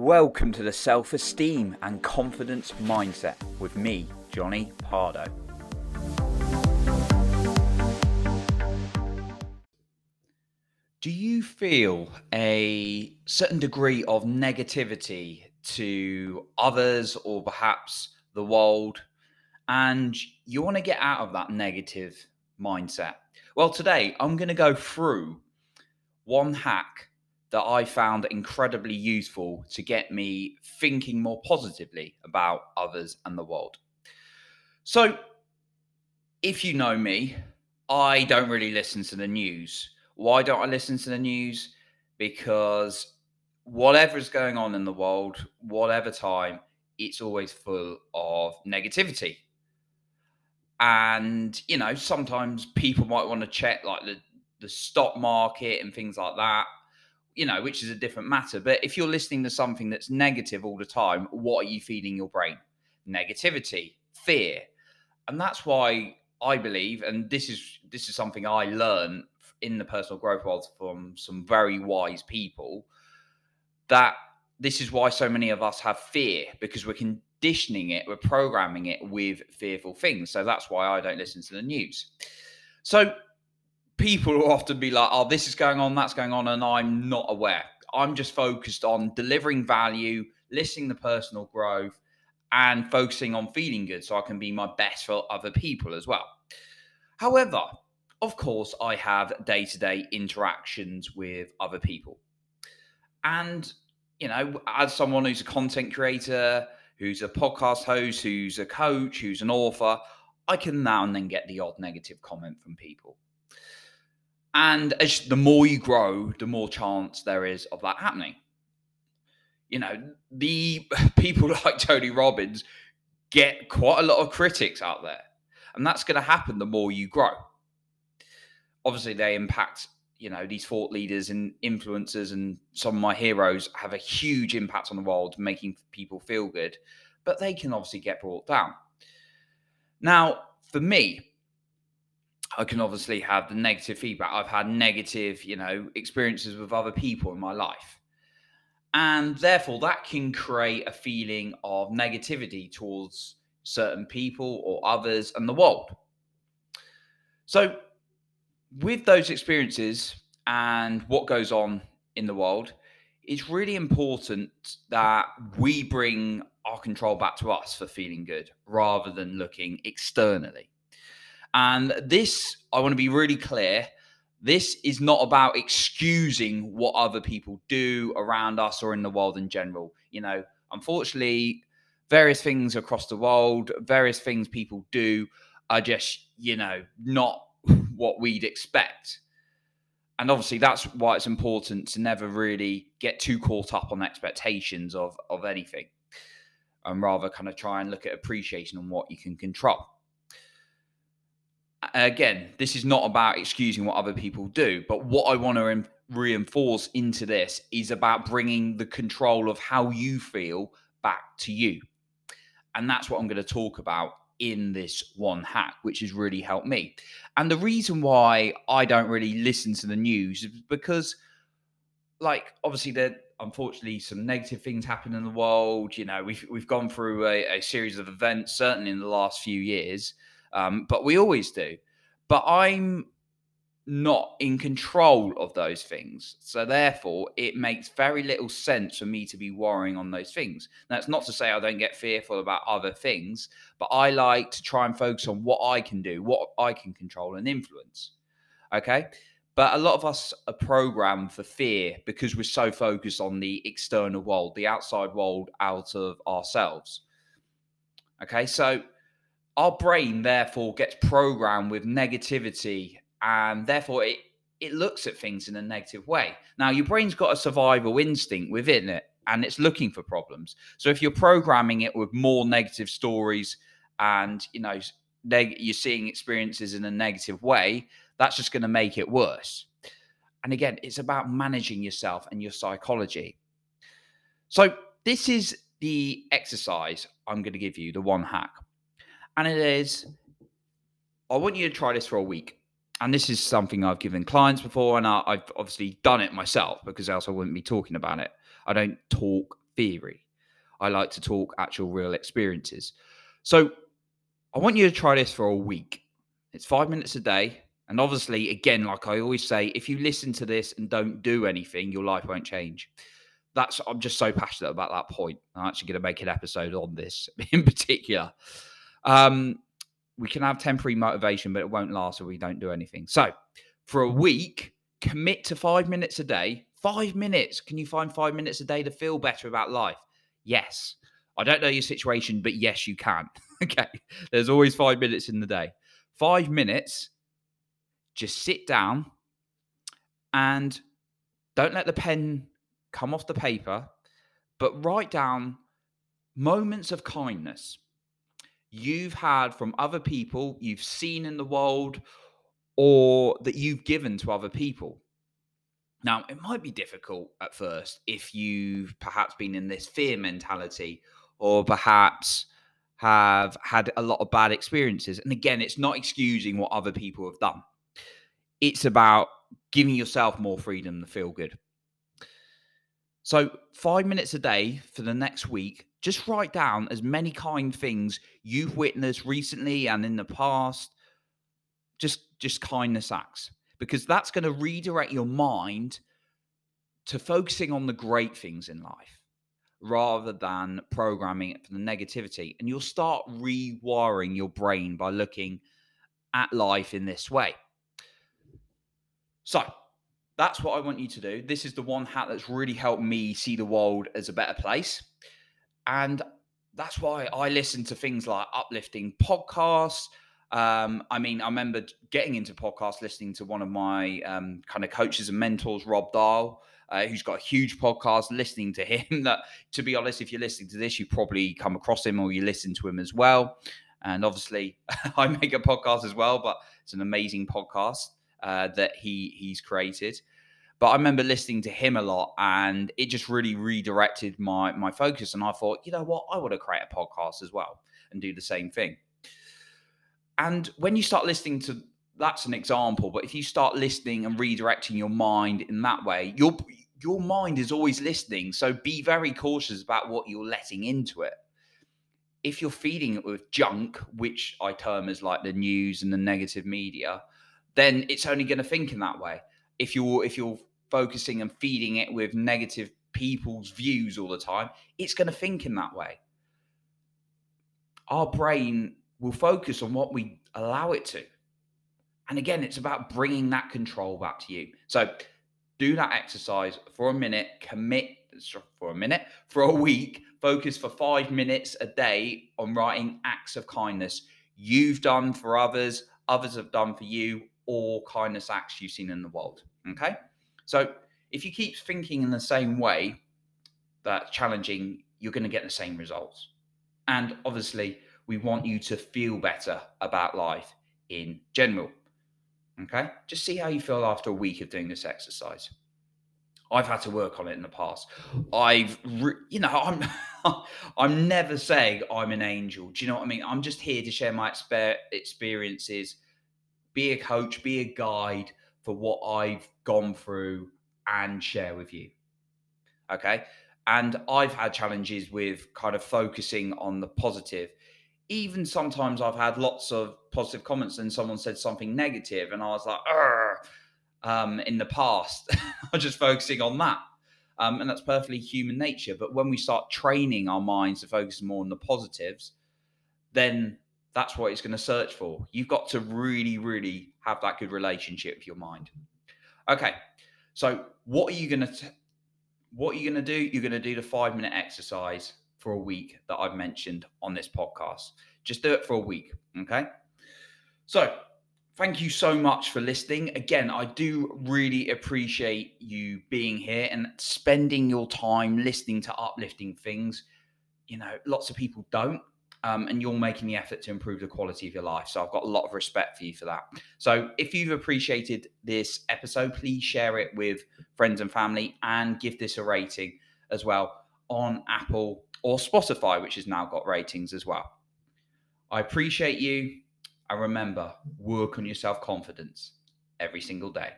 Welcome to the Self Esteem and Confidence Mindset with me, Jonny Pardoe. Do you feel a certain degree of negativity to others or perhaps the world, and you want to get out of that negative mindset? Well, today I'm going to go through one hack that I found incredibly useful to get me thinking more positively about others and the world. So, if you know me, I don't really listen to the news. Why don't I listen to the news? Because whatever is going on in the world, whatever time, it's always full of negativity. And, you know, sometimes people might want to check like the, the stock market and things like that you know, which is a different matter. But if you're listening to something that's negative all the time, what are you feeding your brain? Negativity, fear. And that's why I believe, and this is this is something I learned in the personal growth world from some very wise people, that this is why so many of us have fear because we're conditioning it, we're programming it with fearful things. So that's why I don't listen to the news. So people will often be like, oh, this is going on, that's going on, and I'm not aware. I'm just focused on delivering value, listening to personal growth, and focusing on feeling good so I can be my best for other people as well. However, of course, I have day to day interactions with other people. And, you know, as someone who's a content creator, who's a podcast host, who's a coach, who's an author, I can now and then get the odd negative comment from people. And as the more you grow, the more chance there is of that happening. You know, the people like Tony Robbins get quite a lot of critics out there. And that's going to happen the more you grow. Obviously, they impact, you know, these thought leaders and influencers and some of my heroes have a huge impact on the world, making people feel good, but they can obviously get brought down. Now, for me, I can obviously have the negative feedback. I've had negative, you know, experiences with other people in my life. And therefore, that can create a feeling of negativity towards certain people or others and the world. So, with those experiences and what goes on in the world, it's really important that we bring our control back to us for feeling good rather than looking externally. And this, I want to be really clear. This is not about excusing what other people do around us or in the world in general. You know, unfortunately, various things across the world, various things people do are just, you know, not what we'd expect. And obviously, that's why it's important to never really get too caught up on expectations of, of anything and rather kind of try and look at appreciation and what you can control again, this is not about excusing what other people do, but what I want to reinforce into this is about bringing the control of how you feel back to you. And that's what I'm going to talk about in this one hack, which has really helped me. And the reason why I don't really listen to the news is because, like, obviously, there unfortunately some negative things happen in the world. You know, we've we've gone through a, a series of events, certainly in the last few years, um, but we always do. But I'm not in control of those things. So therefore, it makes very little sense for me to be worrying on those things. That's not to say I don't get fearful about other things, but I like to try and focus on what I can do, what I can control and influence. Okay. But a lot of us are programmed for fear because we're so focused on the external world, the outside world out of ourselves. Okay. So our brain therefore gets programmed with negativity and therefore it it looks at things in a negative way. Now your brain's got a survival instinct within it and it's looking for problems. So if you're programming it with more negative stories and you know neg- you're seeing experiences in a negative way that's just going to make it worse. And again it's about managing yourself and your psychology. So this is the exercise i'm going to give you the one hack and it is I want you to try this for a week. And this is something I've given clients before, and I, have obviously done it myself because else I wouldn't be talking about it. I don't talk theory. I like to talk actual real experiences. So I want you to try this for a week. It's five minutes a day. And obviously, again, like I always say, if you listen to this and don't do anything, your life won't change. That's I'm just so passionate about that point. I'm actually going to make an episode on this in particular. Um, we can have temporary motivation, but it won't last if we don't do anything. So, for a week, commit to five minutes a day. Five minutes. Can you find five minutes a day to feel better about life? Yes. I don't know your situation, but yes, you can. okay. There's always five minutes in the day. Five minutes, just sit down and don't let the pen come off the paper, but write down moments of kindness you've had from other people, you've seen in the world, or that you've given to other people. Now, it might be difficult at first if you've perhaps been in this fear mentality or perhaps have had a lot of bad experiences. And again, it's not excusing what other people have done, it's about giving yourself more freedom to feel good. So, five minutes a day for the next week, just write down as many kind things you've witnessed recently and in the past. Just, just kindness acts, because that's going to redirect your mind to focusing on the great things in life rather than programming it for the negativity. And you'll start rewiring your brain by looking at life in this way. So, that's what I want you to do. This is the one hat that's really helped me see the world as a better place. And that's why I listen to things like uplifting podcasts. Um, I mean, I remember getting into podcasts, listening to one of my um, kind of coaches and mentors, Rob Dial, uh, who's got a huge podcast, listening to him. That, to be honest, if you're listening to this, you probably come across him or you listen to him as well. And obviously, I make a podcast as well, but it's an amazing podcast uh, that he he's created. But I remember listening to him a lot, and it just really redirected my my focus. And I thought, you know what, I want to create a podcast as well and do the same thing. And when you start listening to that's an example, but if you start listening and redirecting your mind in that way, your your mind is always listening. So be very cautious about what you're letting into it. If you're feeding it with junk, which I term as like the news and the negative media, then it's only going to think in that way. If you're if you're focusing and feeding it with negative people's views all the time, it's going to think in that way. Our brain will focus on what we allow it to. And again, it's about bringing that control back to you. So do that exercise for a minute, commit for a minute, for a week, focus for five minutes a day on writing acts of kindness you've done for others, others have done for you, or kindness acts you've seen in the world. Okay. So if you keep thinking in the same way, that challenging, you're going to get the same results. And obviously, we want you to feel better about life in general. Okay, just see how you feel after a week of doing this exercise. I've had to work on it in the past. I've, re- you know, I'm, I'm never saying I'm an angel. Do you know what I mean? I'm just here to share my exper- experiences, be a coach, be a guide for what I've gone through and share with you. Okay. And I've had challenges with kind of focusing on the positive. Even sometimes I've had lots of positive comments and someone said something negative, and I was like, um, in the past, I'm just focusing on that. Um, and that's perfectly human nature. But when we start training our minds to focus more on the positives, then that's what it's going to search for. You've got to really, really have that good relationship with your mind. Okay, so what are you going to what are you going to do? You're going to do the five minute exercise for a week that I've mentioned on this podcast. Just do it for a week. Okay. So thank you so much for listening. Again, I do really appreciate you being here and spending your time listening to uplifting things. You know, lots of people don't um, and you're making the effort to improve the quality of your life. So I've got a lot of respect for you for that. So if you've appreciated this episode, please share it with friends and family and give this a rating as well on Apple or Spotify, which has now got ratings as well. I appreciate you. And remember, work on your self confidence every single day.